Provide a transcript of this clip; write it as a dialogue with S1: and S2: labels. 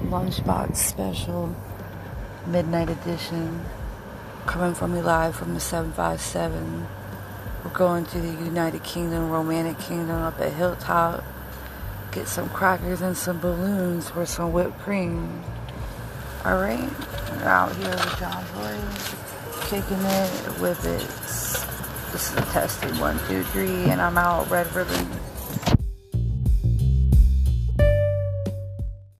S1: Lunchbox special, midnight edition, coming from you live from the 757. We're going to the United Kingdom, Romantic Kingdom up at Hilltop. Get some crackers and some balloons with some whipped cream. Alright, we're out here with John Boy, kicking it, with it. This is a testing one, two, three, and I'm out, red ribbon.